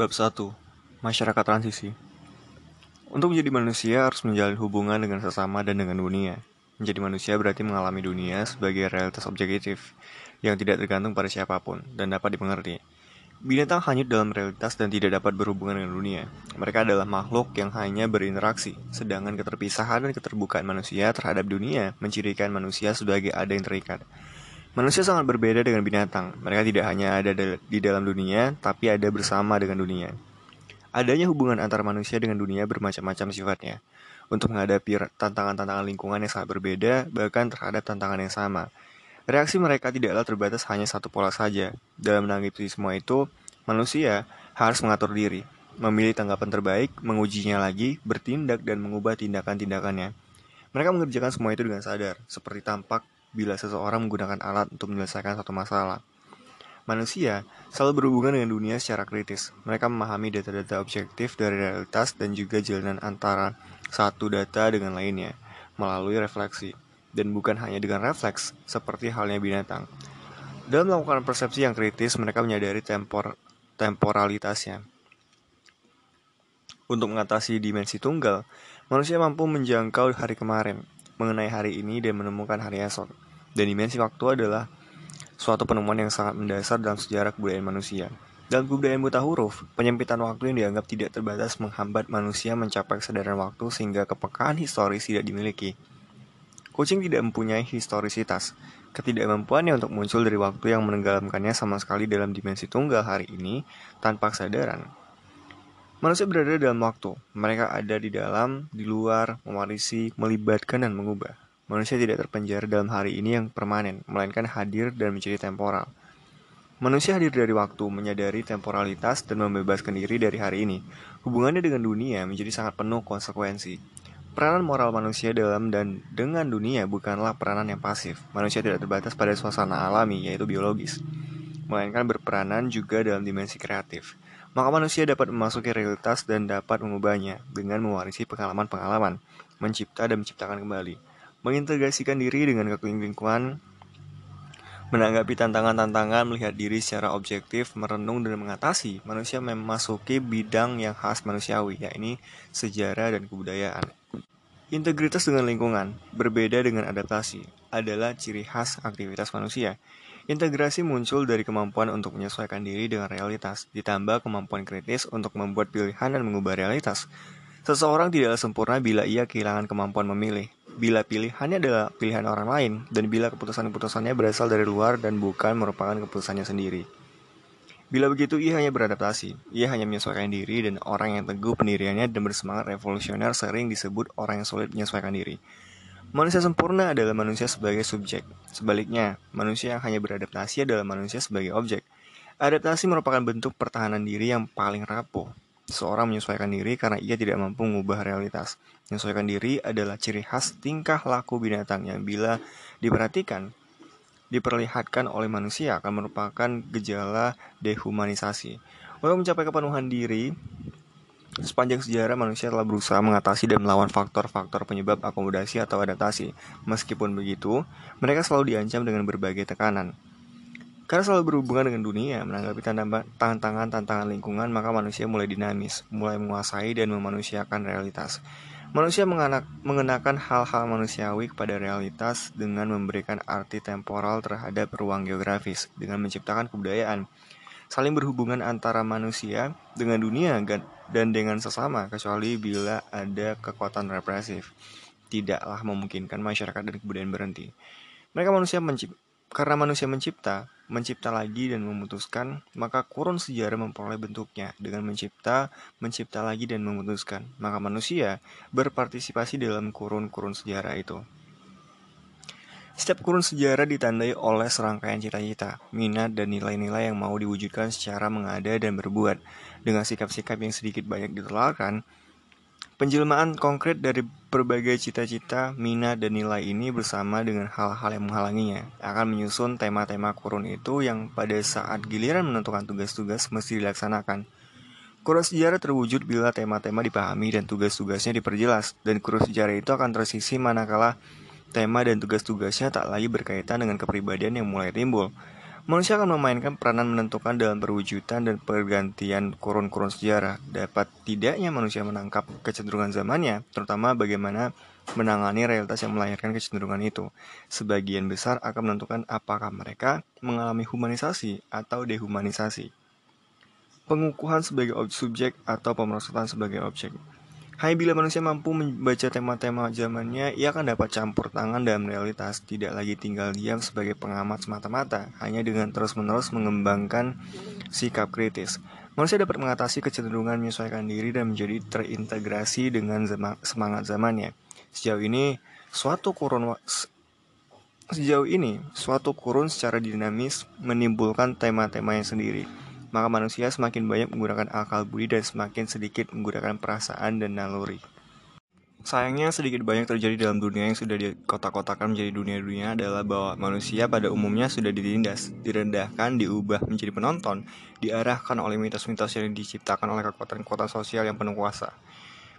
Bab 1. Masyarakat transisi. Untuk menjadi manusia harus menjalin hubungan dengan sesama dan dengan dunia. Menjadi manusia berarti mengalami dunia sebagai realitas objektif yang tidak tergantung pada siapa pun dan dapat dimengerti. Binatang hanyut dalam realitas dan tidak dapat berhubungan dengan dunia. Mereka adalah makhluk yang hanya berinteraksi, sedangkan keterpisahan dan keterbukaan manusia terhadap dunia mencirikan manusia sebagai ada yang terikat. Manusia sangat berbeda dengan binatang. Mereka tidak hanya ada di dalam dunia, tapi ada bersama dengan dunia. Adanya hubungan antara manusia dengan dunia bermacam-macam sifatnya. Untuk menghadapi tantangan-tantangan lingkungan yang sangat berbeda, bahkan terhadap tantangan yang sama. Reaksi mereka tidaklah terbatas hanya satu pola saja. Dalam menanggapi semua itu, manusia harus mengatur diri, memilih tanggapan terbaik, mengujinya lagi, bertindak dan mengubah tindakan-tindakannya. Mereka mengerjakan semua itu dengan sadar, seperti tampak bila seseorang menggunakan alat untuk menyelesaikan satu masalah. Manusia selalu berhubungan dengan dunia secara kritis. Mereka memahami data-data objektif dari realitas dan juga jalanan antara satu data dengan lainnya melalui refleksi. Dan bukan hanya dengan refleks, seperti halnya binatang. Dalam melakukan persepsi yang kritis, mereka menyadari tempor temporalitasnya. Untuk mengatasi dimensi tunggal, manusia mampu menjangkau hari kemarin, mengenai hari ini dan menemukan hari esok. Dan dimensi waktu adalah suatu penemuan yang sangat mendasar dalam sejarah kebudayaan manusia. Dalam kebudayaan buta huruf, penyempitan waktu yang dianggap tidak terbatas menghambat manusia mencapai kesadaran waktu sehingga kepekaan historis tidak dimiliki. Kucing tidak mempunyai historisitas. Ketidakmampuannya untuk muncul dari waktu yang menenggelamkannya sama sekali dalam dimensi tunggal hari ini tanpa kesadaran Manusia berada dalam waktu. Mereka ada di dalam, di luar, mewarisi, melibatkan, dan mengubah. Manusia tidak terpenjara dalam hari ini yang permanen, melainkan hadir dan menjadi temporal. Manusia hadir dari waktu, menyadari temporalitas, dan membebaskan diri dari hari ini. Hubungannya dengan dunia menjadi sangat penuh konsekuensi. Peranan moral manusia dalam dan dengan dunia bukanlah peranan yang pasif. Manusia tidak terbatas pada suasana alami, yaitu biologis, melainkan berperanan juga dalam dimensi kreatif maka manusia dapat memasuki realitas dan dapat mengubahnya dengan mewarisi pengalaman-pengalaman, mencipta dan menciptakan kembali, mengintegrasikan diri dengan lingkungan, menanggapi tantangan-tantangan, melihat diri secara objektif, merenung dan mengatasi, manusia memasuki bidang yang khas manusiawi, yakni sejarah dan kebudayaan. Integritas dengan lingkungan, berbeda dengan adaptasi, adalah ciri khas aktivitas manusia. Integrasi muncul dari kemampuan untuk menyesuaikan diri dengan realitas, ditambah kemampuan kritis untuk membuat pilihan dan mengubah realitas. Seseorang tidaklah sempurna bila ia kehilangan kemampuan memilih, bila pilihannya adalah pilihan orang lain, dan bila keputusan-keputusannya berasal dari luar dan bukan merupakan keputusannya sendiri. Bila begitu, ia hanya beradaptasi. Ia hanya menyesuaikan diri dan orang yang teguh pendiriannya dan bersemangat revolusioner sering disebut orang yang sulit menyesuaikan diri. Manusia sempurna adalah manusia sebagai subjek. Sebaliknya, manusia yang hanya beradaptasi adalah manusia sebagai objek. Adaptasi merupakan bentuk pertahanan diri yang paling rapuh. Seorang menyesuaikan diri karena ia tidak mampu mengubah realitas. Menyesuaikan diri adalah ciri khas tingkah laku binatang yang bila diperhatikan, diperlihatkan oleh manusia akan merupakan gejala dehumanisasi. Untuk mencapai kepenuhan diri, Sepanjang sejarah manusia telah berusaha mengatasi dan melawan faktor-faktor penyebab akomodasi atau adaptasi. Meskipun begitu, mereka selalu diancam dengan berbagai tekanan. Karena selalu berhubungan dengan dunia, menanggapi tantangan-tantangan lingkungan, maka manusia mulai dinamis, mulai menguasai dan memanusiakan realitas. Manusia mengenakan hal-hal manusiawi kepada realitas dengan memberikan arti temporal terhadap ruang geografis, dengan menciptakan kebudayaan, saling berhubungan antara manusia dengan dunia dan dengan sesama kecuali bila ada kekuatan represif tidaklah memungkinkan masyarakat dan kebudayaan berhenti. Mereka manusia mencipta karena manusia mencipta, mencipta lagi dan memutuskan, maka kurun sejarah memperoleh bentuknya dengan mencipta, mencipta lagi dan memutuskan. Maka manusia berpartisipasi dalam kurun-kurun sejarah itu. Setiap kurun sejarah ditandai oleh serangkaian cita-cita, minat, dan nilai-nilai yang mau diwujudkan secara mengada dan berbuat. Dengan sikap-sikap yang sedikit banyak ditelarkan, penjelmaan konkret dari berbagai cita-cita, minat, dan nilai ini bersama dengan hal-hal yang menghalanginya akan menyusun tema-tema kurun itu yang pada saat giliran menentukan tugas-tugas mesti dilaksanakan. Kurun sejarah terwujud bila tema-tema dipahami dan tugas-tugasnya diperjelas, dan kurun sejarah itu akan tersisi manakala tema dan tugas-tugasnya tak lagi berkaitan dengan kepribadian yang mulai timbul. Manusia akan memainkan peranan menentukan dalam perwujudan dan pergantian kurun-kurun sejarah. Dapat tidaknya manusia menangkap kecenderungan zamannya, terutama bagaimana menangani realitas yang melahirkan kecenderungan itu. Sebagian besar akan menentukan apakah mereka mengalami humanisasi atau dehumanisasi. Pengukuhan sebagai subjek atau pemerosotan sebagai objek. Hanya bila manusia mampu membaca tema-tema zamannya, ia akan dapat campur tangan dalam realitas, tidak lagi tinggal diam sebagai pengamat semata-mata, hanya dengan terus-menerus mengembangkan sikap kritis. Manusia dapat mengatasi kecenderungan menyesuaikan diri dan menjadi terintegrasi dengan semangat zamannya. Sejauh ini, suatu kurun sejauh ini, suatu kurun secara dinamis menimbulkan tema-tema yang sendiri maka manusia semakin banyak menggunakan akal budi dan semakin sedikit menggunakan perasaan dan naluri. Sayangnya sedikit banyak terjadi dalam dunia yang sudah dikotak-kotakan menjadi dunia-dunia adalah bahwa manusia pada umumnya sudah ditindas, direndahkan, diubah menjadi penonton, diarahkan oleh mitos-mitos yang diciptakan oleh kekuatan-kekuatan sosial yang penuh kuasa.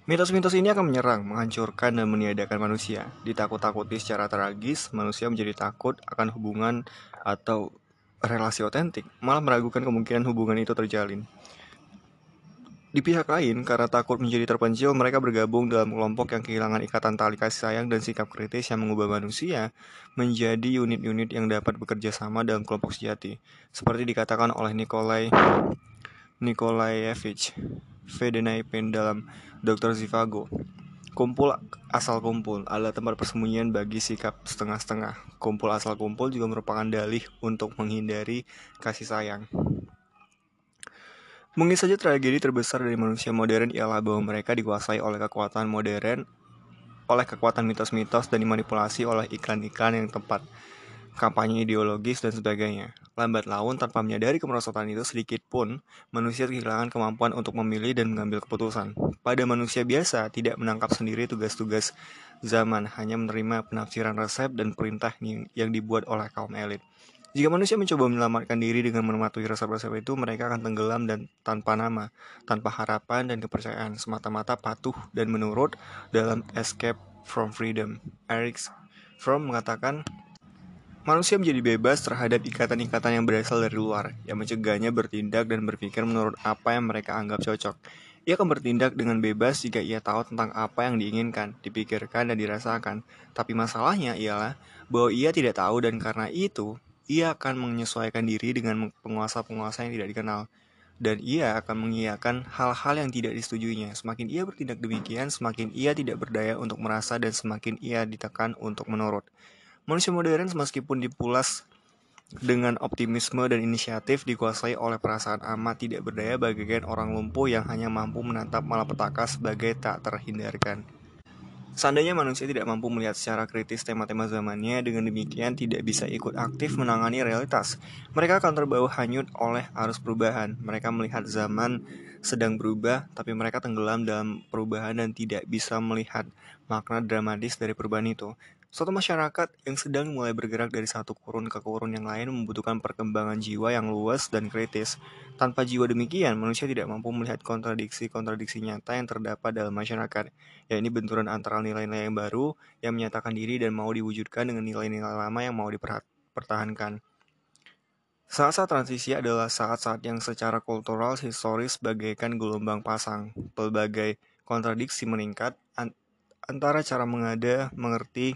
Mitos-mitos ini akan menyerang, menghancurkan, dan meniadakan manusia. Ditakut-takuti secara tragis, manusia menjadi takut akan hubungan atau relasi otentik, malah meragukan kemungkinan hubungan itu terjalin. Di pihak lain, karena takut menjadi terpencil, mereka bergabung dalam kelompok yang kehilangan ikatan tali kasih sayang dan sikap kritis yang mengubah manusia menjadi unit-unit yang dapat bekerja sama dalam kelompok sejati. Seperti dikatakan oleh Nikolai Nikolaevich Vedenaipin dalam Dr. Zivago. Kumpul asal kumpul adalah tempat persembunyian bagi sikap setengah-setengah. Kumpul asal kumpul juga merupakan dalih untuk menghindari kasih sayang. Mungkin saja tragedi terbesar dari manusia modern ialah bahwa mereka dikuasai oleh kekuatan modern, oleh kekuatan mitos-mitos dan dimanipulasi oleh iklan-iklan yang tepat kampanye ideologis, dan sebagainya. Lambat laun, tanpa menyadari kemerosotan itu sedikit pun, manusia kehilangan kemampuan untuk memilih dan mengambil keputusan. Pada manusia biasa, tidak menangkap sendiri tugas-tugas zaman, hanya menerima penafsiran resep dan perintah yang dibuat oleh kaum elit. Jika manusia mencoba menyelamatkan diri dengan mematuhi resep-resep itu, mereka akan tenggelam dan tanpa nama, tanpa harapan dan kepercayaan, semata-mata patuh dan menurut dalam Escape from Freedom. Eric Fromm mengatakan, Manusia menjadi bebas terhadap ikatan-ikatan yang berasal dari luar, yang mencegahnya bertindak dan berpikir menurut apa yang mereka anggap cocok. Ia akan bertindak dengan bebas jika ia tahu tentang apa yang diinginkan, dipikirkan, dan dirasakan. Tapi masalahnya ialah bahwa ia tidak tahu dan karena itu, ia akan menyesuaikan diri dengan penguasa-penguasa yang tidak dikenal. Dan ia akan mengiyakan hal-hal yang tidak disetujuinya. Semakin ia bertindak demikian, semakin ia tidak berdaya untuk merasa dan semakin ia ditekan untuk menurut. Manusia modern meskipun dipulas dengan optimisme dan inisiatif dikuasai oleh perasaan amat tidak berdaya bagaikan orang lumpuh yang hanya mampu menatap malapetaka sebagai tak terhindarkan. Seandainya manusia tidak mampu melihat secara kritis tema-tema zamannya, dengan demikian tidak bisa ikut aktif menangani realitas. Mereka akan terbawa hanyut oleh arus perubahan. Mereka melihat zaman sedang berubah, tapi mereka tenggelam dalam perubahan dan tidak bisa melihat makna dramatis dari perubahan itu. Suatu masyarakat yang sedang mulai bergerak dari satu kurun ke kurun yang lain membutuhkan perkembangan jiwa yang luas dan kritis. Tanpa jiwa demikian, manusia tidak mampu melihat kontradiksi-kontradiksi nyata yang terdapat dalam masyarakat, yakni benturan antara nilai-nilai yang baru yang menyatakan diri dan mau diwujudkan dengan nilai-nilai lama yang mau dipertahankan. Saat-saat transisi adalah saat-saat yang secara kultural historis bagaikan gelombang pasang. Pelbagai kontradiksi meningkat antara cara mengada, mengerti,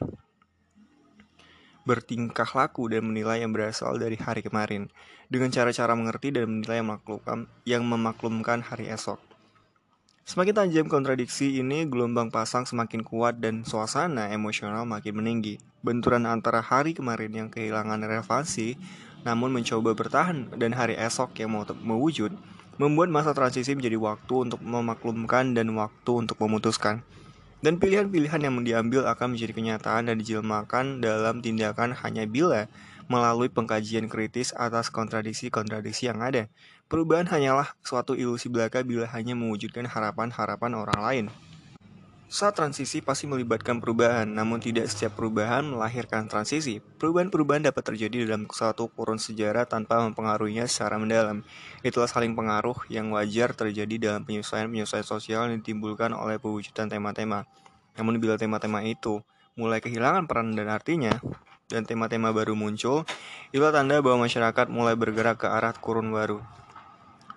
bertingkah laku dan menilai yang berasal dari hari kemarin dengan cara-cara mengerti dan menilai yang memaklumkan, yang memaklumkan hari esok. Semakin tajam kontradiksi ini, gelombang pasang semakin kuat dan suasana emosional makin meninggi. Benturan antara hari kemarin yang kehilangan relevansi namun mencoba bertahan dan hari esok yang mau mewujud membuat masa transisi menjadi waktu untuk memaklumkan dan waktu untuk memutuskan. Dan pilihan-pilihan yang diambil akan menjadi kenyataan dan dijelmakan dalam tindakan hanya bila melalui pengkajian kritis atas kontradiksi-kontradiksi yang ada. Perubahan hanyalah suatu ilusi belaka bila hanya mewujudkan harapan-harapan orang lain. Saat transisi pasti melibatkan perubahan, namun tidak setiap perubahan melahirkan transisi. Perubahan-perubahan dapat terjadi dalam suatu kurun sejarah tanpa mempengaruhinya secara mendalam. Itulah saling pengaruh yang wajar terjadi dalam penyesuaian-penyesuaian sosial yang ditimbulkan oleh pewujudan tema-tema. Namun bila tema-tema itu mulai kehilangan peran dan artinya, dan tema-tema baru muncul, itulah tanda bahwa masyarakat mulai bergerak ke arah kurun baru.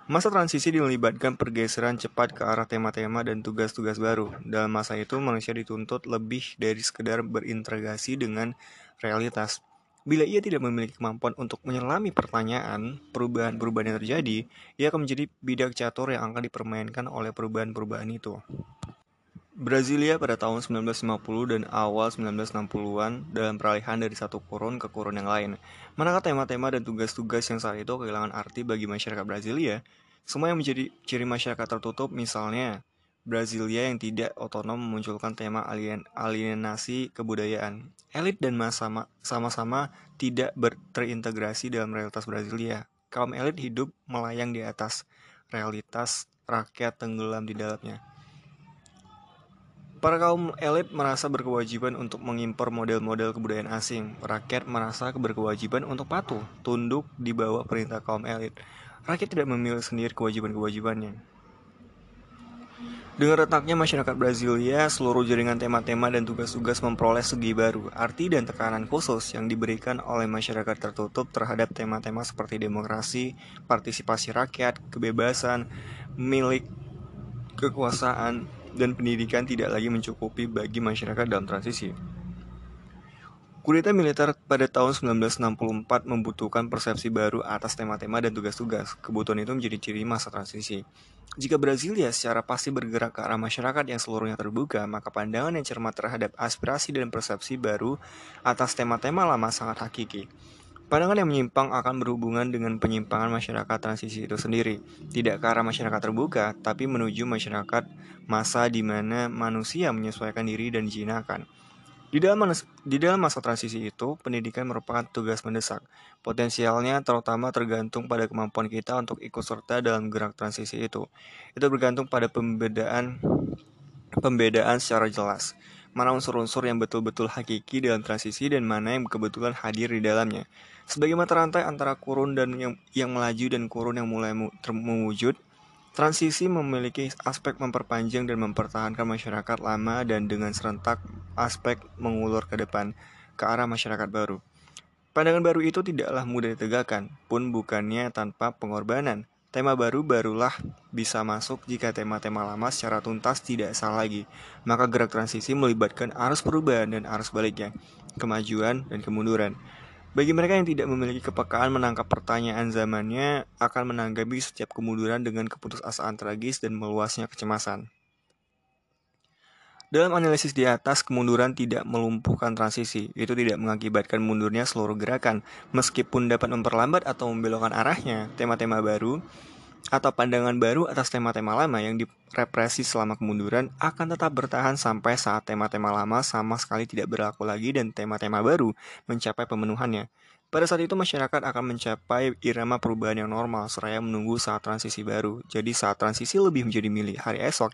Masa transisi melibatkan pergeseran cepat ke arah tema-tema dan tugas-tugas baru. Dalam masa itu, manusia dituntut lebih dari sekedar berintegrasi dengan realitas. Bila ia tidak memiliki kemampuan untuk menyelami pertanyaan perubahan-perubahan yang terjadi, ia akan menjadi bidak catur yang akan dipermainkan oleh perubahan-perubahan itu. Brasilia pada tahun 1950 dan awal 1960-an dalam peralihan dari satu kurun ke kurun yang lain. Manakah tema-tema dan tugas-tugas yang saat itu kehilangan arti bagi masyarakat Brasilia? Semua yang menjadi ciri masyarakat tertutup misalnya Brasilia yang tidak otonom memunculkan tema alien, alienasi kebudayaan. Elit dan masa sama-sama tidak terintegrasi dalam realitas Brasilia. Kaum elit hidup melayang di atas realitas rakyat tenggelam di dalamnya. Para kaum elit merasa berkewajiban untuk mengimpor model-model kebudayaan asing. Rakyat merasa berkewajiban untuk patuh, tunduk di bawah perintah kaum elit. Rakyat tidak memilih sendiri kewajiban-kewajibannya. Dengan retaknya masyarakat Brasilia, seluruh jaringan tema-tema dan tugas-tugas memperoleh segi baru, arti dan tekanan khusus yang diberikan oleh masyarakat tertutup terhadap tema-tema seperti demokrasi, partisipasi rakyat, kebebasan, milik, kekuasaan, dan pendidikan tidak lagi mencukupi bagi masyarakat dalam transisi. Kudeta militer pada tahun 1964 membutuhkan persepsi baru atas tema-tema dan tugas-tugas. Kebutuhan itu menjadi ciri masa transisi. Jika Brasilia secara pasti bergerak ke arah masyarakat yang seluruhnya terbuka, maka pandangan yang cermat terhadap aspirasi dan persepsi baru atas tema-tema lama sangat hakiki. Pandangan yang menyimpang akan berhubungan dengan penyimpangan masyarakat transisi itu sendiri. Tidak ke arah masyarakat terbuka, tapi menuju masyarakat masa di mana manusia menyesuaikan diri dan dijinakan. Di dalam, di dalam masa transisi itu, pendidikan merupakan tugas mendesak. Potensialnya terutama tergantung pada kemampuan kita untuk ikut serta dalam gerak transisi itu. Itu bergantung pada pembedaan pembedaan secara jelas. Mana unsur-unsur yang betul-betul hakiki dalam transisi dan mana yang kebetulan hadir di dalamnya. Sebagai mata rantai antara kurun dan yang, yang melaju dan kurun yang mulai mewujud, Transisi memiliki aspek memperpanjang dan mempertahankan masyarakat lama dan dengan serentak aspek mengulur ke depan ke arah masyarakat baru. Pandangan baru itu tidaklah mudah ditegakkan, pun bukannya tanpa pengorbanan. Tema baru barulah bisa masuk jika tema-tema lama secara tuntas tidak sah lagi. Maka gerak transisi melibatkan arus perubahan dan arus baliknya, kemajuan dan kemunduran. Bagi mereka yang tidak memiliki kepekaan menangkap pertanyaan zamannya, akan menanggapi setiap kemunduran dengan keputusasaan tragis dan meluasnya kecemasan. Dalam analisis di atas, kemunduran tidak melumpuhkan transisi. Itu tidak mengakibatkan mundurnya seluruh gerakan. Meskipun dapat memperlambat atau membelokkan arahnya, tema-tema baru atau pandangan baru atas tema-tema lama yang direpresi selama kemunduran akan tetap bertahan sampai saat tema-tema lama sama sekali tidak berlaku lagi dan tema-tema baru mencapai pemenuhannya. Pada saat itu masyarakat akan mencapai irama perubahan yang normal seraya menunggu saat transisi baru. Jadi saat transisi lebih menjadi milik hari esok,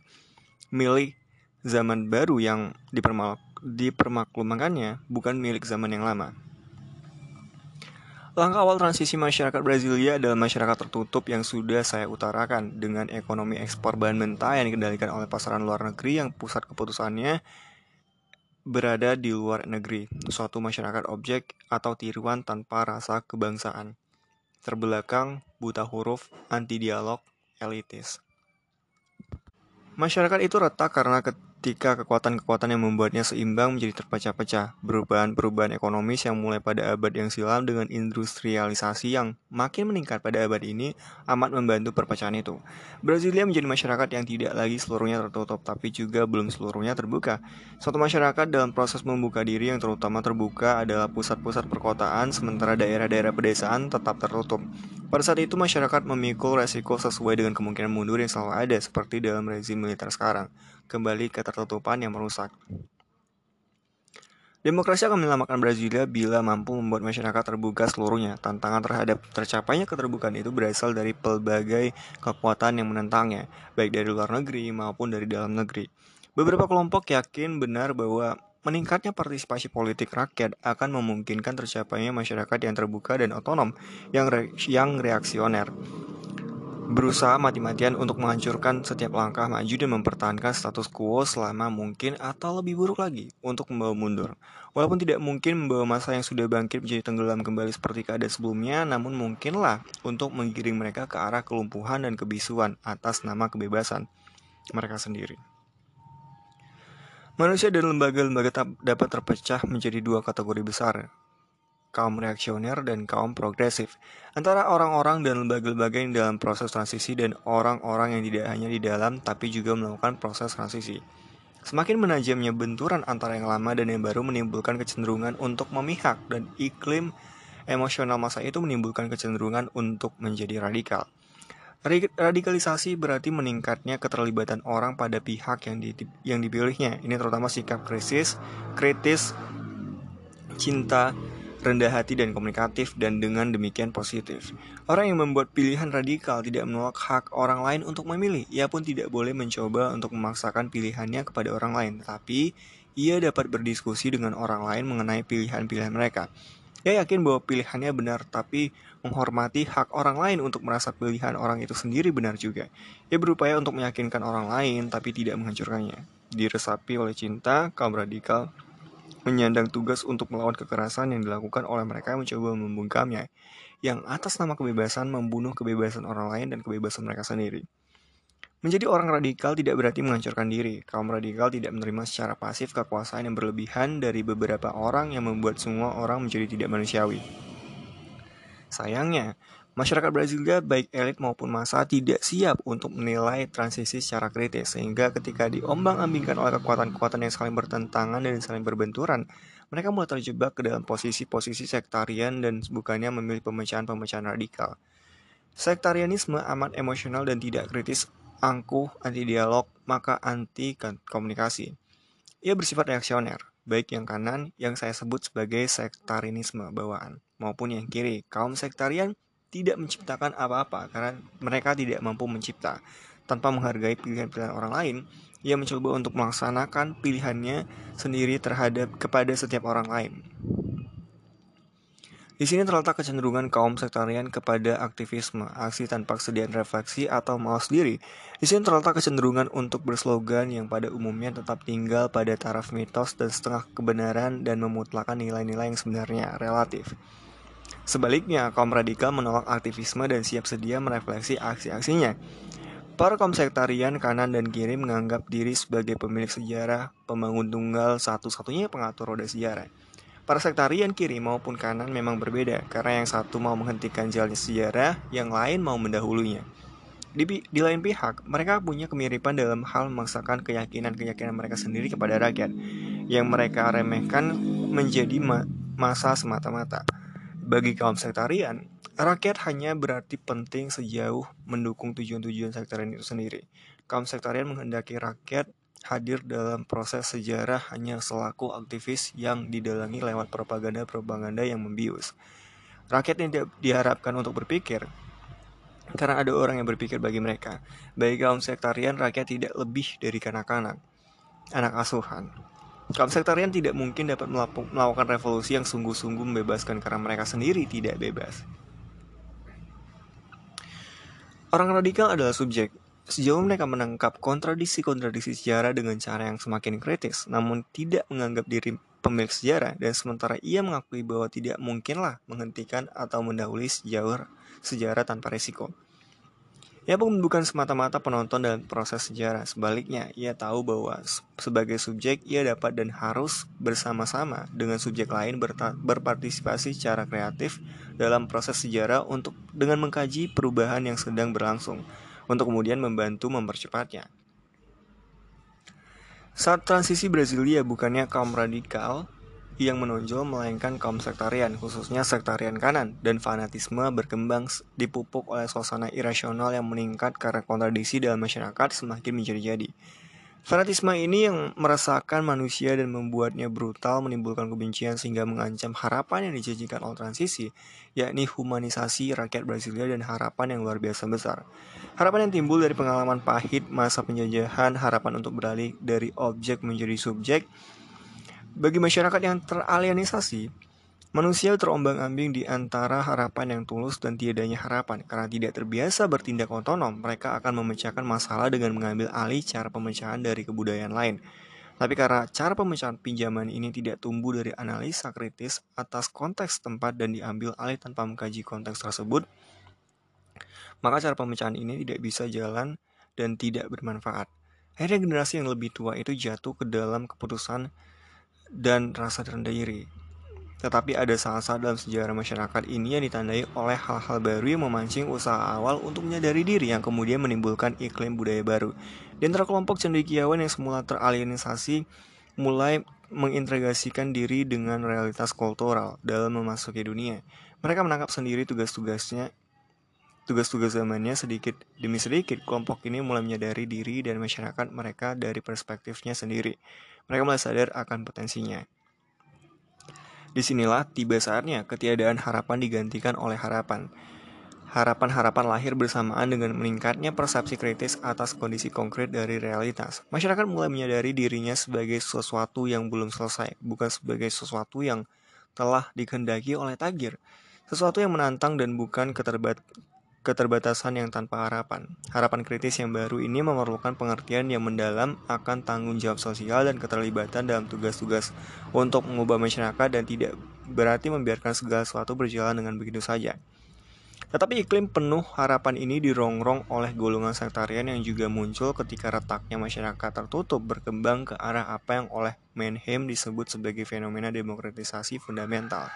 milik zaman baru yang dipermaklumkannya bukan milik zaman yang lama. Langkah awal transisi masyarakat Brasilia adalah masyarakat tertutup yang sudah saya utarakan dengan ekonomi ekspor bahan mentah yang dikendalikan oleh pasaran luar negeri yang pusat keputusannya berada di luar negeri, suatu masyarakat objek atau tiruan tanpa rasa kebangsaan. Terbelakang, buta huruf, anti dialog, elitis. Masyarakat itu retak karena ketika kekuatan-kekuatan yang membuatnya seimbang menjadi terpecah-pecah. Perubahan-perubahan ekonomis yang mulai pada abad yang silam dengan industrialisasi yang makin meningkat pada abad ini amat membantu perpecahan itu. Brasilia menjadi masyarakat yang tidak lagi seluruhnya tertutup, tapi juga belum seluruhnya terbuka. Suatu masyarakat dalam proses membuka diri yang terutama terbuka adalah pusat-pusat perkotaan, sementara daerah-daerah pedesaan tetap tertutup. Pada saat itu masyarakat memikul resiko sesuai dengan kemungkinan mundur yang selalu ada, seperti dalam rezim militer sekarang kembali ke tertutupan yang merusak. Demokrasi akan menyelamatkan Brasilia bila mampu membuat masyarakat terbuka seluruhnya. Tantangan terhadap tercapainya keterbukaan itu berasal dari pelbagai kekuatan yang menentangnya, baik dari luar negeri maupun dari dalam negeri. Beberapa kelompok yakin benar bahwa meningkatnya partisipasi politik rakyat akan memungkinkan tercapainya masyarakat yang terbuka dan otonom, yang, re yang reaksioner. Berusaha mati-matian untuk menghancurkan setiap langkah maju dan mempertahankan status quo selama mungkin atau lebih buruk lagi untuk membawa mundur. Walaupun tidak mungkin membawa masa yang sudah bangkit menjadi tenggelam kembali seperti keadaan sebelumnya, namun mungkinlah untuk menggiring mereka ke arah kelumpuhan dan kebisuan atas nama kebebasan mereka sendiri. Manusia dan lembaga-lembaga dapat terpecah menjadi dua kategori besar, kaum reaksioner dan kaum progresif, antara orang-orang dan lembaga-lembaga yang dalam proses transisi dan orang-orang yang tidak hanya di dalam tapi juga melakukan proses transisi. Semakin menajamnya benturan antara yang lama dan yang baru menimbulkan kecenderungan untuk memihak dan iklim emosional masa itu menimbulkan kecenderungan untuk menjadi radikal. Radikalisasi berarti meningkatnya keterlibatan orang pada pihak yang, di, yang dipilihnya. Ini terutama sikap krisis, kritis, cinta, rendah hati dan komunikatif dan dengan demikian positif. Orang yang membuat pilihan radikal tidak menolak hak orang lain untuk memilih. Ia pun tidak boleh mencoba untuk memaksakan pilihannya kepada orang lain, tetapi ia dapat berdiskusi dengan orang lain mengenai pilihan-pilihan mereka. Ia yakin bahwa pilihannya benar, tapi menghormati hak orang lain untuk merasa pilihan orang itu sendiri benar juga. Ia berupaya untuk meyakinkan orang lain, tapi tidak menghancurkannya. Diresapi oleh cinta, kaum radikal menyandang tugas untuk melawan kekerasan yang dilakukan oleh mereka yang mencoba membungkamnya, yang atas nama kebebasan membunuh kebebasan orang lain dan kebebasan mereka sendiri. Menjadi orang radikal tidak berarti menghancurkan diri. Kaum radikal tidak menerima secara pasif kekuasaan yang berlebihan dari beberapa orang yang membuat semua orang menjadi tidak manusiawi. Sayangnya, Masyarakat Brasilia baik elit maupun massa tidak siap untuk menilai transisi secara kritis sehingga ketika diombang-ambingkan oleh kekuatan-kekuatan yang saling bertentangan dan saling berbenturan, mereka mulai terjebak ke dalam posisi-posisi sektarian dan bukannya memilih pemecahan-pemecahan radikal. Sektarianisme amat emosional dan tidak kritis, angkuh, anti dialog, maka anti komunikasi. Ia bersifat reaksioner, baik yang kanan yang saya sebut sebagai sektarianisme bawaan maupun yang kiri. Kaum sektarian tidak menciptakan apa-apa karena mereka tidak mampu mencipta. Tanpa menghargai pilihan-pilihan orang lain, ia mencoba untuk melaksanakan pilihannya sendiri terhadap kepada setiap orang lain. Di sini terletak kecenderungan kaum sektarian kepada aktivisme, aksi tanpa kesediaan refleksi atau malas diri. Di sini terletak kecenderungan untuk berslogan yang pada umumnya tetap tinggal pada taraf mitos dan setengah kebenaran dan memutlakan nilai-nilai yang sebenarnya relatif. Sebaliknya, kaum radikal menolak aktivisme dan siap sedia merefleksi aksi-aksinya. Para kaum sektarian kanan dan kiri menganggap diri sebagai pemilik sejarah, pembangun tunggal satu-satunya pengatur roda sejarah. Para sektarian kiri maupun kanan memang berbeda, karena yang satu mau menghentikan jalannya sejarah, yang lain mau mendahulunya. Di, di lain pihak, mereka punya kemiripan dalam hal memaksakan keyakinan-keyakinan mereka sendiri kepada rakyat, yang mereka remehkan menjadi ma masa semata-mata. Bagi kaum sektarian, rakyat hanya berarti penting sejauh mendukung tujuan-tujuan sektarian itu sendiri. Kaum sektarian menghendaki rakyat hadir dalam proses sejarah hanya selaku aktivis yang didalangi lewat propaganda-propaganda yang membius. Rakyat tidak diharapkan untuk berpikir, karena ada orang yang berpikir bagi mereka. Bagi kaum sektarian, rakyat tidak lebih dari kanak-kanak, anak asuhan. Kaum sektarian tidak mungkin dapat melakukan revolusi yang sungguh-sungguh membebaskan karena mereka sendiri tidak bebas. Orang radikal adalah subjek. Sejauh mereka menangkap kontradiksi-kontradiksi sejarah dengan cara yang semakin kritis, namun tidak menganggap diri pemilik sejarah, dan sementara ia mengakui bahwa tidak mungkinlah menghentikan atau mendahului sejarah, sejarah tanpa resiko. Ia pun bukan semata-mata penonton dalam proses sejarah. Sebaliknya, ia tahu bahwa sebagai subjek ia dapat dan harus bersama-sama dengan subjek lain berpartisipasi secara kreatif dalam proses sejarah untuk dengan mengkaji perubahan yang sedang berlangsung untuk kemudian membantu mempercepatnya. Saat transisi Brasilia bukannya kaum radikal yang menonjol melainkan kaum sektarian, khususnya sektarian kanan, dan fanatisme berkembang dipupuk oleh suasana irasional yang meningkat karena kontradiksi dalam masyarakat semakin menjadi-jadi. Fanatisme ini yang meresahkan manusia dan membuatnya brutal menimbulkan kebencian sehingga mengancam harapan yang dijanjikan oleh transisi, yakni humanisasi rakyat Brasilia dan harapan yang luar biasa besar. Harapan yang timbul dari pengalaman pahit masa penjajahan, harapan untuk beralih dari objek menjadi subjek, bagi masyarakat yang teralienisasi, Manusia terombang-ambing di antara harapan yang tulus dan tiadanya harapan. Karena tidak terbiasa bertindak otonom, mereka akan memecahkan masalah dengan mengambil alih cara pemecahan dari kebudayaan lain. Tapi karena cara pemecahan pinjaman ini tidak tumbuh dari analisa kritis atas konteks tempat dan diambil alih tanpa mengkaji konteks tersebut, maka cara pemecahan ini tidak bisa jalan dan tidak bermanfaat. Akhirnya generasi yang lebih tua itu jatuh ke dalam keputusan dan rasa rendah diri. Tetapi ada saat-saat dalam sejarah masyarakat ini yang ditandai oleh hal-hal baru yang memancing usaha awal untuk menyadari diri yang kemudian menimbulkan iklim budaya baru. Di antara kelompok cendekiawan yang semula teralienisasi mulai mengintegrasikan diri dengan realitas kultural dalam memasuki dunia. Mereka menangkap sendiri tugas-tugasnya tugas-tugas zamannya sedikit demi sedikit kelompok ini mulai menyadari diri dan masyarakat mereka dari perspektifnya sendiri. Mereka mulai sadar akan potensinya. Di sinilah tiba saatnya ketiadaan harapan digantikan oleh harapan. Harapan-harapan lahir bersamaan dengan meningkatnya persepsi kritis atas kondisi konkret dari realitas. Masyarakat mulai menyadari dirinya sebagai sesuatu yang belum selesai, bukan sebagai sesuatu yang telah dikehendaki oleh tagir. Sesuatu yang menantang dan bukan keterbat keterbatasan yang tanpa harapan. Harapan kritis yang baru ini memerlukan pengertian yang mendalam akan tanggung jawab sosial dan keterlibatan dalam tugas-tugas untuk mengubah masyarakat dan tidak berarti membiarkan segala sesuatu berjalan dengan begitu saja. Tetapi iklim penuh harapan ini dirongrong oleh golongan sektarian yang juga muncul ketika retaknya masyarakat tertutup berkembang ke arah apa yang oleh Menhem disebut sebagai fenomena demokratisasi fundamental.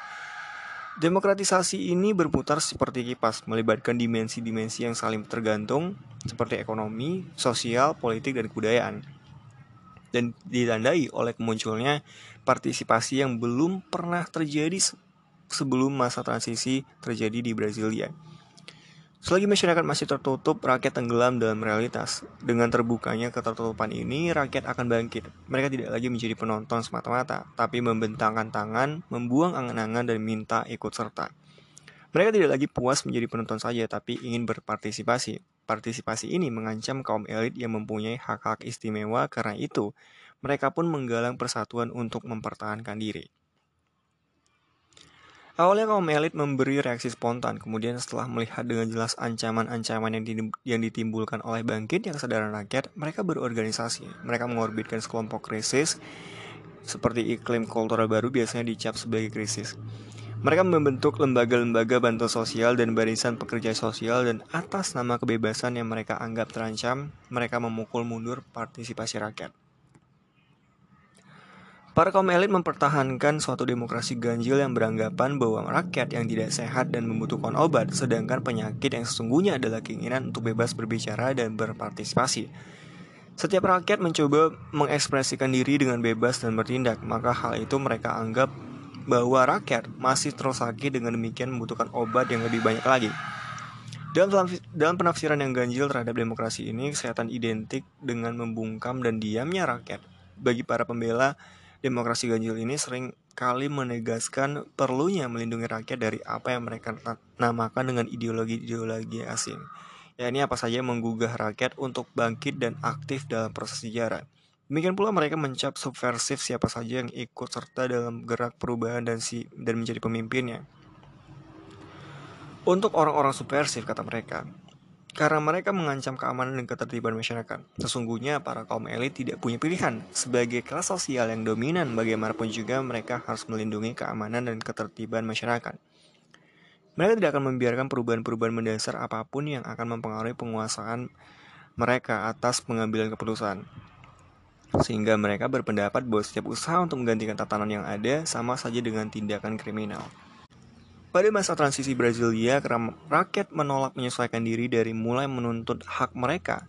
Demokratisasi ini berputar seperti kipas, melibatkan dimensi-dimensi yang saling tergantung, seperti ekonomi, sosial, politik, dan kebudayaan. Dan ditandai oleh kemunculnya partisipasi yang belum pernah terjadi sebelum masa transisi terjadi di Brasilia. Selagi masyarakat masih tertutup, rakyat tenggelam dalam realitas. Dengan terbukanya ketertutupan ini, rakyat akan bangkit. Mereka tidak lagi menjadi penonton semata-mata, tapi membentangkan tangan, membuang angan-angan, dan minta ikut serta. Mereka tidak lagi puas menjadi penonton saja, tapi ingin berpartisipasi. Partisipasi ini mengancam kaum elit yang mempunyai hak-hak istimewa, karena itu mereka pun menggalang persatuan untuk mempertahankan diri. Awalnya kaum elit memberi reaksi spontan, kemudian setelah melihat dengan jelas ancaman-ancaman yang, yang ditimbulkan oleh bangkit yang kesadaran rakyat, mereka berorganisasi. Mereka mengorbitkan sekelompok krisis, seperti iklim kultural baru biasanya dicap sebagai krisis. Mereka membentuk lembaga-lembaga bantuan sosial dan barisan pekerja sosial dan atas nama kebebasan yang mereka anggap terancam, mereka memukul mundur partisipasi rakyat. Para kaum elit mempertahankan suatu demokrasi ganjil yang beranggapan bahwa rakyat yang tidak sehat dan membutuhkan obat, sedangkan penyakit yang sesungguhnya adalah keinginan untuk bebas berbicara dan berpartisipasi. Setiap rakyat mencoba mengekspresikan diri dengan bebas dan bertindak, maka hal itu mereka anggap bahwa rakyat masih terus sakit dengan demikian membutuhkan obat yang lebih banyak lagi. Dalam, dalam penafsiran yang ganjil terhadap demokrasi ini, kesehatan identik dengan membungkam dan diamnya rakyat. Bagi para pembela Demokrasi ganjil ini sering kali menegaskan perlunya melindungi rakyat dari apa yang mereka namakan dengan ideologi-ideologi asing. Ya ini apa saja menggugah rakyat untuk bangkit dan aktif dalam proses sejarah. Demikian pula mereka mencap subversif siapa saja yang ikut serta dalam gerak perubahan dan si dan menjadi pemimpinnya. Untuk orang-orang subversif kata mereka, karena mereka mengancam keamanan dan ketertiban masyarakat. Sesungguhnya para kaum elit tidak punya pilihan. Sebagai kelas sosial yang dominan, bagaimanapun juga mereka harus melindungi keamanan dan ketertiban masyarakat. Mereka tidak akan membiarkan perubahan-perubahan mendasar apa pun yang akan mempengaruhi penguasaan mereka atas pengambilan keputusan. Sehingga mereka berpendapat bahwa setiap usaha untuk menggantikan tatanan yang ada sama saja dengan tindakan kriminal. Pada masa transisi Brasilia, rakyat menolak menyesuaikan diri dari mulai menuntut hak mereka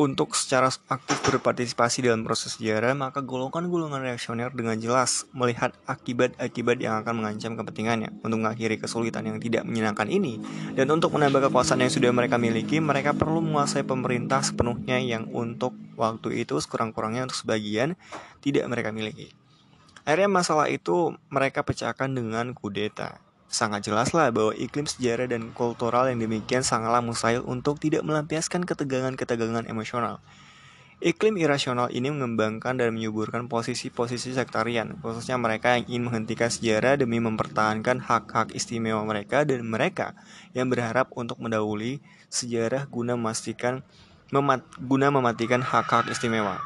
untuk secara aktif berpartisipasi dalam proses sejarah, maka golongan-golongan reaksioner dengan jelas melihat akibat-akibat yang akan mengancam kepentingannya. Untuk mengakhiri kesulitan yang tidak menyenangkan ini, dan untuk menambah kekuasaan yang sudah mereka miliki, mereka perlu menguasai pemerintah sepenuhnya yang untuk waktu itu sekurang-kurangnya untuk sebagian tidak mereka miliki. Akhirnya masalah itu mereka pecahkan dengan kudeta. Sangat jelaslah bahwa iklim sejarah dan kultural yang demikian sangatlah mustahil untuk tidak melampiaskan ketegangan-ketegangan emosional. Iklim irasional ini mengembangkan dan menyuburkan posisi-posisi sektarian, khususnya mereka yang ingin menghentikan sejarah demi mempertahankan hak-hak istimewa mereka dan mereka yang berharap untuk mendahului sejarah guna memat, guna mematikan hak-hak istimewa.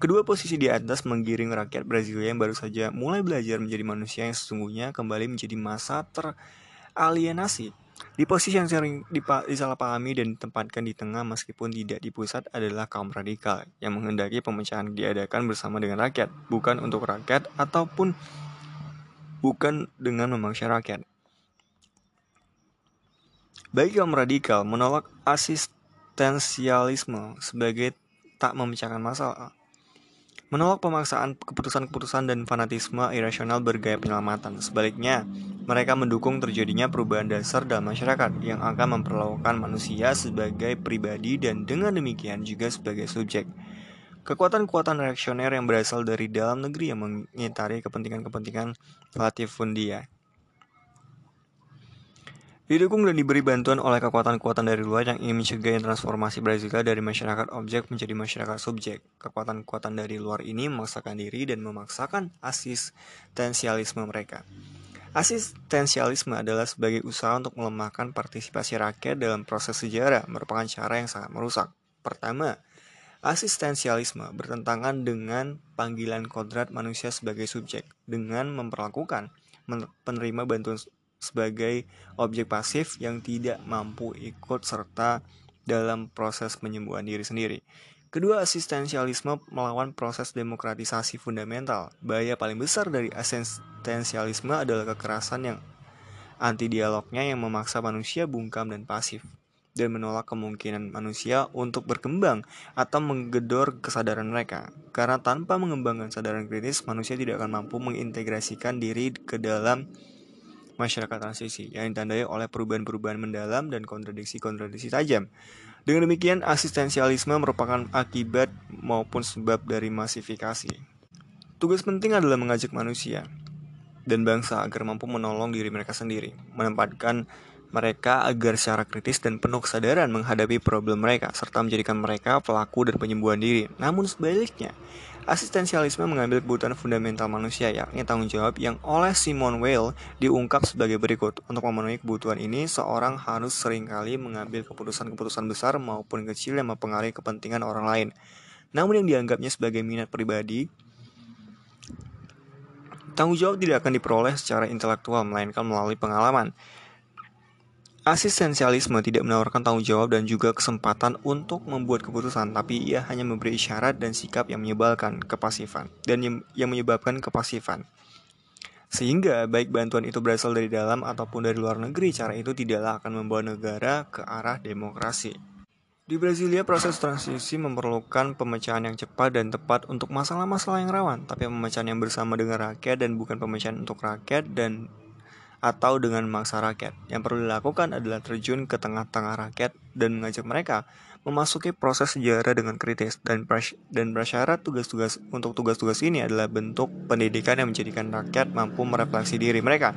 Kedua posisi di atas menggiring rakyat Brasilia yang baru saja mulai belajar menjadi manusia yang sesungguhnya kembali menjadi masa teralienasi di posisi yang sering disalahpahami dan ditempatkan di tengah meskipun tidak di pusat adalah kaum radikal yang menghendaki pemecahan diadakan bersama dengan rakyat, bukan untuk rakyat ataupun bukan dengan memaksa rakyat. Bagi kaum radikal menolak asistensialisme sebagai tak memecahkan masalah menolak pemaksaan keputusan-keputusan dan fanatisme irasional bergaya penyelamatan. Sebaliknya, mereka mendukung terjadinya perubahan dasar dalam masyarakat yang akan memperlakukan manusia sebagai pribadi dan dengan demikian juga sebagai subjek. Kekuatan-kekuatan reaksioner yang berasal dari dalam negeri yang mengitari kepentingan-kepentingan latifundia Didukung dan diberi bantuan oleh kekuatan-kekuatan dari luar yang ingin mencegah transformasi Brasilia dari masyarakat objek menjadi masyarakat subjek. Kekuatan-kekuatan dari luar ini memaksakan diri dan memaksakan asistensialisme mereka. Asistensialisme adalah sebagai usaha untuk melemahkan partisipasi rakyat dalam proses sejarah, merupakan cara yang sangat merusak. Pertama, asistensialisme bertentangan dengan panggilan kodrat manusia sebagai subjek, dengan memperlakukan penerima bantuan sebagai objek pasif yang tidak mampu ikut serta dalam proses penyembuhan diri sendiri. Kedua, asistensialisme melawan proses demokratisasi fundamental. Bahaya paling besar dari asistensialisme adalah kekerasan yang anti dialognya yang memaksa manusia bungkam dan pasif dan menolak kemungkinan manusia untuk berkembang atau menggedor kesadaran mereka. Karena tanpa mengembangkan kesadaran kritis, manusia tidak akan mampu mengintegrasikan diri ke dalam masyarakat transisi yang ditandai oleh perubahan-perubahan mendalam dan kontradiksi-kontradiksi tajam. Dengan demikian, asistensialisme merupakan akibat maupun sebab dari masifikasi. Tugas penting adalah mengajak manusia dan bangsa agar mampu menolong diri mereka sendiri, menempatkan mereka agar secara kritis dan penuh kesadaran menghadapi problem mereka, serta menjadikan mereka pelaku dan penyembuhan diri. Namun sebaliknya, asistensialisme mengambil kebutuhan fundamental manusia, yakni tanggung jawab yang oleh Simon Weil diungkap sebagai berikut. Untuk memenuhi kebutuhan ini, seorang harus sering kali mengambil keputusan-keputusan besar maupun kecil yang mempengaruhi kepentingan orang lain. Namun yang dianggapnya sebagai minat pribadi, tanggung jawab tidak akan diperoleh secara intelektual, melainkan melalui pengalaman. Asistensialisme tidak menawarkan tanggung jawab dan juga kesempatan untuk membuat keputusan, tapi ia hanya memberi isyarat dan sikap yang menyebalkan kepasifan dan yang menyebabkan kepasifan. Sehingga baik bantuan itu berasal dari dalam ataupun dari luar negeri, cara itu tidaklah akan membawa negara ke arah demokrasi. Di Brasilia, proses transisi memerlukan pemecahan yang cepat dan tepat untuk masalah-masalah yang rawan, tapi pemecahan yang bersama dengan rakyat dan bukan pemecahan untuk rakyat dan atau dengan memaksa rakyat. Yang perlu dilakukan adalah terjun ke tengah-tengah rakyat dan mengajak mereka memasuki proses sejarah dengan kritis dan pras dan prasyarat tugas-tugas untuk tugas-tugas ini adalah bentuk pendidikan yang menjadikan rakyat mampu merefleksi diri mereka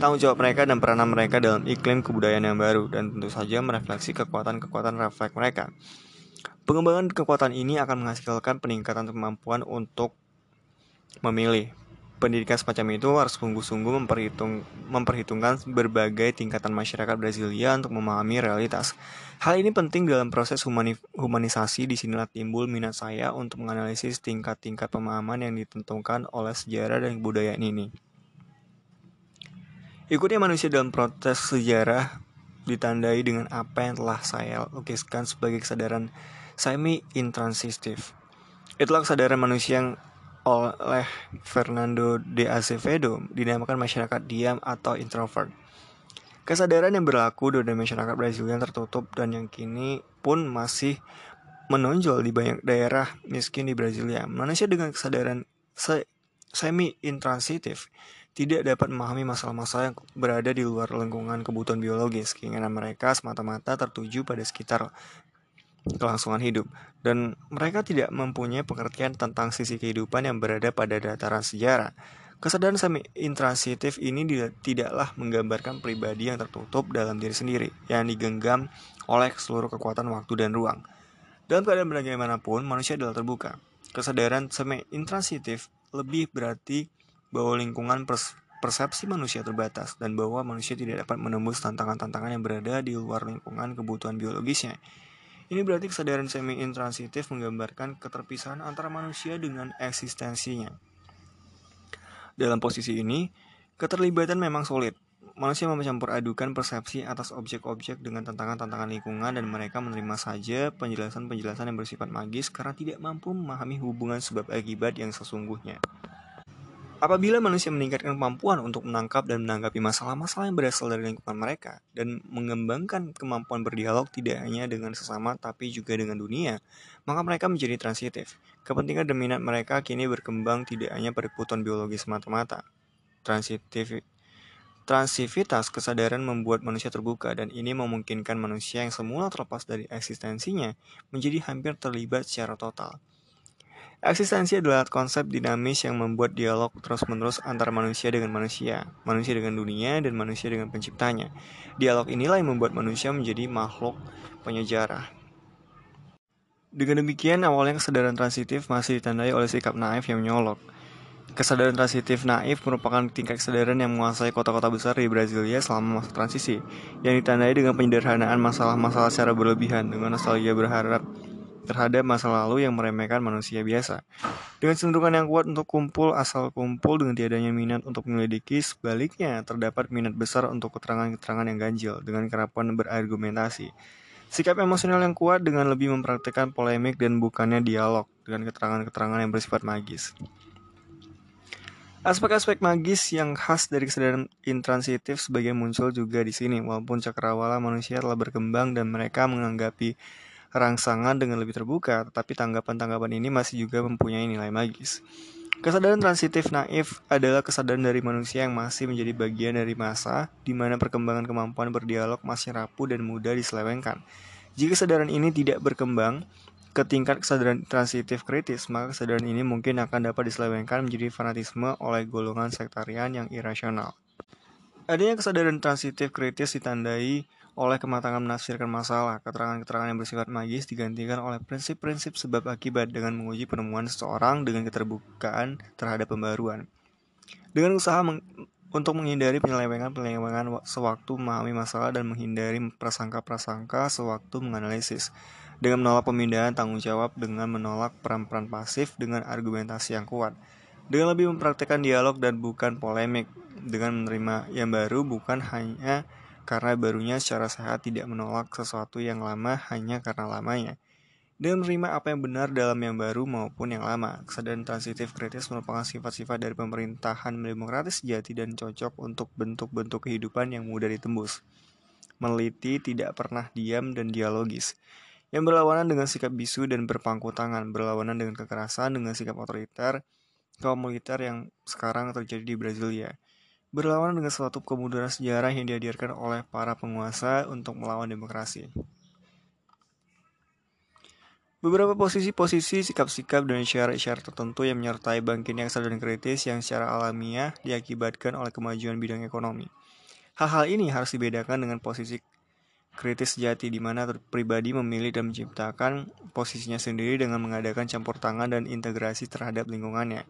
tanggung jawab mereka dan peranan mereka dalam iklim kebudayaan yang baru dan tentu saja merefleksi kekuatan-kekuatan refleks mereka. Pengembangan kekuatan ini akan menghasilkan peningkatan kemampuan untuk memilih, pendidikan semacam itu harus sungguh-sungguh memperhitung, memperhitungkan berbagai tingkatan masyarakat Brasilia untuk memahami realitas. Hal ini penting dalam proses humani, humanisasi. Di sinilah timbul minat saya untuk menganalisis tingkat-tingkat pemahaman yang ditentukan oleh sejarah dan kebudayaan ini. Ikutnya manusia dalam proses sejarah ditandai dengan apa yang telah saya lukiskan sebagai kesadaran semi-intransitif. Itulah kesadaran manusia yang oleh Fernando de Azevedo dinamakan masyarakat diam atau introvert. Kesadaran yang berlaku dari masyarakat Brazil tertutup dan yang kini pun masih menonjol di banyak daerah miskin di Brasilia. Manusia dengan kesadaran se semi intransitif tidak dapat memahami masalah-masalah yang berada di luar lingkungan kebutuhan biologis. Keinginan mereka semata-mata tertuju pada sekitar kelangsungan hidup dan mereka tidak mempunyai pengertian tentang sisi kehidupan yang berada pada dataran sejarah. Kesadaran semi intransitif ini tidaklah menggambarkan pribadi yang tertutup dalam diri sendiri yang digenggam oleh seluruh kekuatan waktu dan ruang. Dalam keadaan bagaimanapun, manusia adalah terbuka. Kesadaran semi-intransitif lebih berarti bahwa lingkungan pers persepsi manusia terbatas dan bahwa manusia tidak dapat menembus tantangan-tantangan yang berada di luar lingkungan kebutuhan biologisnya. Ini berarti kesadaran semi-intransitif menggambarkan keterpisahan antara manusia dengan eksistensinya. Dalam posisi ini, keterlibatan memang sulit, manusia mencampur adukan persepsi atas objek-objek dengan tantangan-tantangan lingkungan dan mereka menerima saja penjelasan-penjelasan yang bersifat magis karena tidak mampu memahami hubungan sebab akibat yang sesungguhnya. Apabila manusia meningkatkan kemampuan untuk menangkap dan menanggapi masalah-masalah yang berasal dari lingkungan mereka dan mengembangkan kemampuan berdialog tidak hanya dengan sesama tapi juga dengan dunia, maka mereka menjadi transitif. Kepentingan dan minat mereka kini berkembang tidak hanya pada kebutuhan biologi semata-mata. Transitif Transivitas kesadaran membuat manusia terbuka dan ini memungkinkan manusia yang semula terlepas dari eksistensinya menjadi hampir terlibat secara total. Eksistensi adalah konsep dinamis yang membuat dialog terus-menerus antara manusia dengan manusia, manusia dengan dunia, dan manusia dengan penciptanya. Dialog inilah yang membuat manusia menjadi makhluk penyejarah. Dengan demikian, awalnya kesadaran transitif masih ditandai oleh sikap naif yang menyolok. Kesadaran transitif naif merupakan tingkat kesadaran yang menguasai kota-kota besar di Brasilia selama masa transisi, yang ditandai dengan penyederhanaan masalah-masalah secara berlebihan dengan nostalgia berharap terhadap masa lalu yang meremehkan manusia biasa. Dengan cenderungan yang kuat untuk kumpul asal kumpul dengan tiadanya minat untuk menyelidiki, sebaliknya terdapat minat besar untuk keterangan-keterangan yang ganjil dengan kerapuan berargumentasi. Sikap emosional yang kuat dengan lebih mempraktikkan polemik dan bukannya dialog dengan keterangan-keterangan yang bersifat magis. Aspek-aspek magis yang khas dari kesadaran intransitif sebagai muncul juga di sini, walaupun cakrawala manusia telah berkembang dan mereka menganggapi rangsangan dengan lebih terbuka, tetapi tanggapan-tanggapan ini masih juga mempunyai nilai magis. Kesadaran transitif naif adalah kesadaran dari manusia yang masih menjadi bagian dari masa di mana perkembangan kemampuan berdialog masih rapuh dan mudah diselewengkan. Jika kesadaran ini tidak berkembang, ke tingkat kesadaran transitif kritis, maka kesadaran ini mungkin akan dapat diselewengkan menjadi fanatisme oleh golongan sektarian yang irasional. Adanya kesadaran transitif kritis ditandai oleh kematangan menafsirkan masalah, keterangan-keterangan yang bersifat magis digantikan oleh prinsip-prinsip sebab akibat dengan menguji penemuan seseorang dengan keterbukaan terhadap pembaruan. Dengan usaha meng untuk menghindari penyelewengan-penyelewengan sewaktu memahami masalah dan menghindari prasangka-prasangka sewaktu menganalisis. Dengan menolak pemindahan tanggung jawab dengan menolak peran-peran pasif dengan argumentasi yang kuat. Dengan lebih mempraktekkan dialog dan bukan polemik. Dengan menerima yang baru bukan hanya karena barunya secara sehat tidak menolak sesuatu yang lama hanya karena lamanya dengan menerima apa yang benar dalam yang baru maupun yang lama. Kesadaran transitif kritis merupakan sifat-sifat dari pemerintahan demokratis sejati dan cocok untuk bentuk-bentuk kehidupan yang mudah ditembus. Meliti tidak pernah diam dan dialogis yang berlawanan dengan sikap bisu dan berpangku tangan, berlawanan dengan kekerasan dengan sikap otoriter, kaum militer yang sekarang terjadi di Brasilia. Berlawanan dengan suatu kemunduran sejarah yang dihadirkan oleh para penguasa untuk melawan demokrasi. Beberapa posisi-posisi, sikap-sikap, dan isyarat-isyarat tertentu yang menyertai bangkitnya kesadaran kritis yang secara alamiah diakibatkan oleh kemajuan bidang ekonomi. Hal-hal ini harus dibedakan dengan posisi kritis sejati di mana pribadi memilih dan menciptakan posisinya sendiri dengan mengadakan campur tangan dan integrasi terhadap lingkungannya.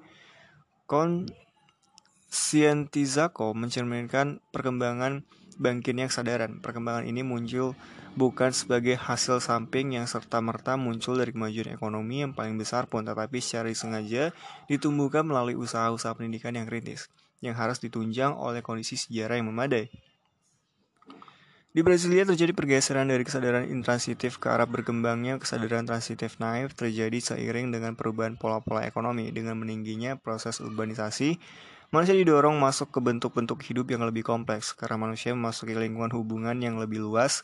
Konsientizako mencerminkan perkembangan bangkitnya kesadaran. Perkembangan ini muncul bukan sebagai hasil samping yang serta-merta muncul dari kemajuan ekonomi yang paling besar pun, tetapi secara sengaja ditumbuhkan melalui usaha-usaha pendidikan yang kritis, yang harus ditunjang oleh kondisi sejarah yang memadai. Di Brasilia terjadi pergeseran dari kesadaran intransitif ke arah berkembangnya kesadaran transitif naif terjadi seiring dengan perubahan pola-pola ekonomi. Dengan meningginya proses urbanisasi, manusia didorong masuk ke bentuk-bentuk hidup yang lebih kompleks karena manusia memasuki lingkungan hubungan yang lebih luas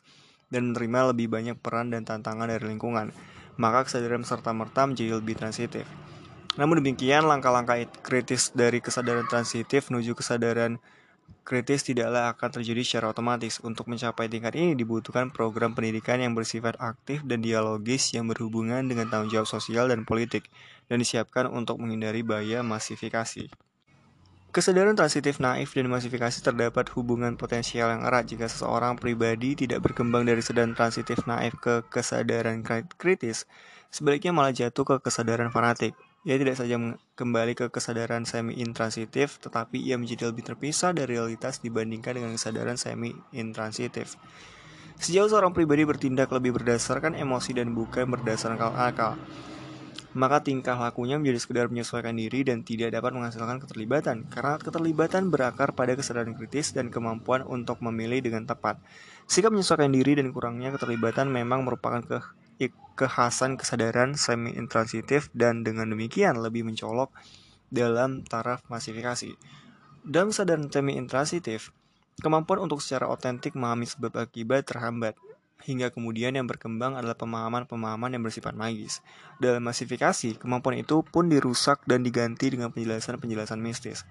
dan menerima lebih banyak peran dan tantangan dari lingkungan. Maka kesadaran serta-merta menjadi lebih transitif. Namun demikian, langkah-langkah kritis dari kesadaran transitif menuju kesadaran kritis tidaklah akan terjadi secara otomatis. Untuk mencapai tingkat ini dibutuhkan program pendidikan yang bersifat aktif dan dialogis yang berhubungan dengan tanggung jawab sosial dan politik dan disiapkan untuk menghindari bahaya masifikasi. Kesadaran transitif naif dan masifikasi terdapat hubungan potensial yang erat jika seseorang pribadi tidak berkembang dari sedang transitif naif ke kesadaran kritis, sebaliknya malah jatuh ke kesadaran fanatik. Ia tidak saja kembali ke kesadaran semi-intransitif, tetapi ia menjadi lebih terpisah dari realitas dibandingkan dengan kesadaran semi-intransitif. Sejauh seorang pribadi bertindak lebih berdasarkan emosi dan bukan berdasarkan akal, maka tingkah lakunya menjadi sekedar menyesuaikan diri dan tidak dapat menghasilkan keterlibatan, karena keterlibatan berakar pada kesadaran kritis dan kemampuan untuk memilih dengan tepat. Sikap menyesuaikan diri dan kurangnya keterlibatan memang merupakan ke kekhasan kesadaran semi-intransitif dan dengan demikian lebih mencolok dalam taraf masifikasi. Dalam kesadaran semi-intransitif, kemampuan untuk secara otentik memahami sebab akibat terhambat hingga kemudian yang berkembang adalah pemahaman-pemahaman yang bersifat magis. Dalam masifikasi, kemampuan itu pun dirusak dan diganti dengan penjelasan-penjelasan mistis.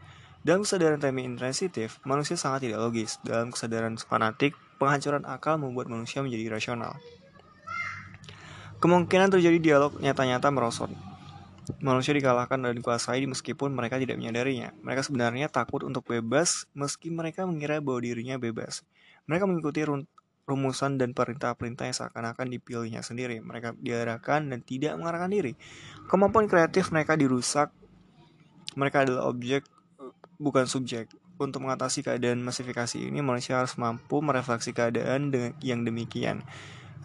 Dalam kesadaran temi intransitif, manusia sangat tidak logis. Dalam kesadaran fanatik, penghancuran akal membuat manusia menjadi rasional. Kemungkinan terjadi dialog nyata-nyata merosot. Manusia dikalahkan dan dikuasai meskipun mereka tidak menyadarinya. Mereka sebenarnya takut untuk bebas meski mereka mengira bahwa dirinya bebas. Mereka mengikuti rumusan dan perintah-perintah yang seakan-akan dipilihnya sendiri. Mereka diarahkan dan tidak mengarahkan diri. Kemampuan kreatif mereka dirusak. Mereka adalah objek, bukan subjek. Untuk mengatasi keadaan masifikasi ini, manusia harus mampu merefleksi keadaan dengan yang demikian.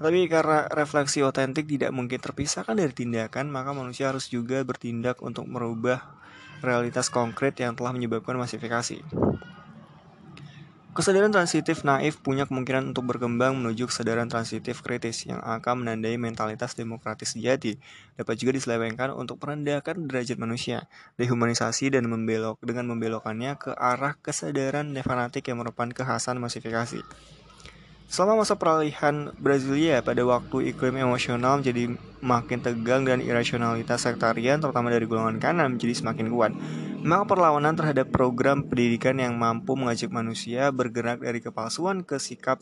Tapi karena refleksi otentik tidak mungkin terpisahkan dari tindakan, maka manusia harus juga bertindak untuk merubah realitas konkret yang telah menyebabkan masifikasi. Kesadaran transitif naif punya kemungkinan untuk berkembang menuju kesadaran transitif kritis yang akan menandai mentalitas demokratis sejati. Dapat juga diselewengkan untuk merendahkan derajat manusia, dehumanisasi dan membelok dengan membelokkannya ke arah kesadaran nefanatik yang merupakan kekhasan masifikasi. Selama masa peralihan Brasilia pada waktu iklim emosional menjadi makin tegang dan irasionalitas sektarian terutama dari golongan kanan menjadi semakin kuat. Maka perlawanan terhadap program pendidikan yang mampu mengajak manusia bergerak dari kepalsuan ke sikap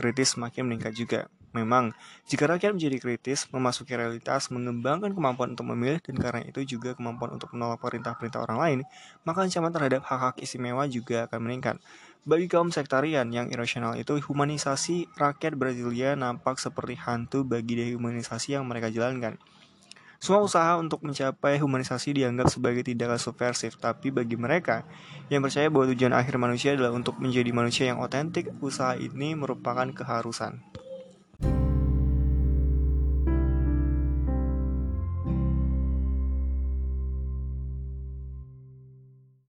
kritis semakin meningkat juga. Memang, jika rakyat menjadi kritis, memasuki realitas, mengembangkan kemampuan untuk memilih, dan karena itu juga kemampuan untuk menolak perintah-perintah orang lain, maka ancaman terhadap hak-hak istimewa juga akan meningkat. Bagi kaum sektarian yang irasional itu, humanisasi rakyat Brasilia nampak seperti hantu bagi dehumanisasi yang mereka jalankan. Semua usaha untuk mencapai humanisasi dianggap sebagai tindakan subversif, tapi bagi mereka yang percaya bahwa tujuan akhir manusia adalah untuk menjadi manusia yang otentik, usaha ini merupakan keharusan. you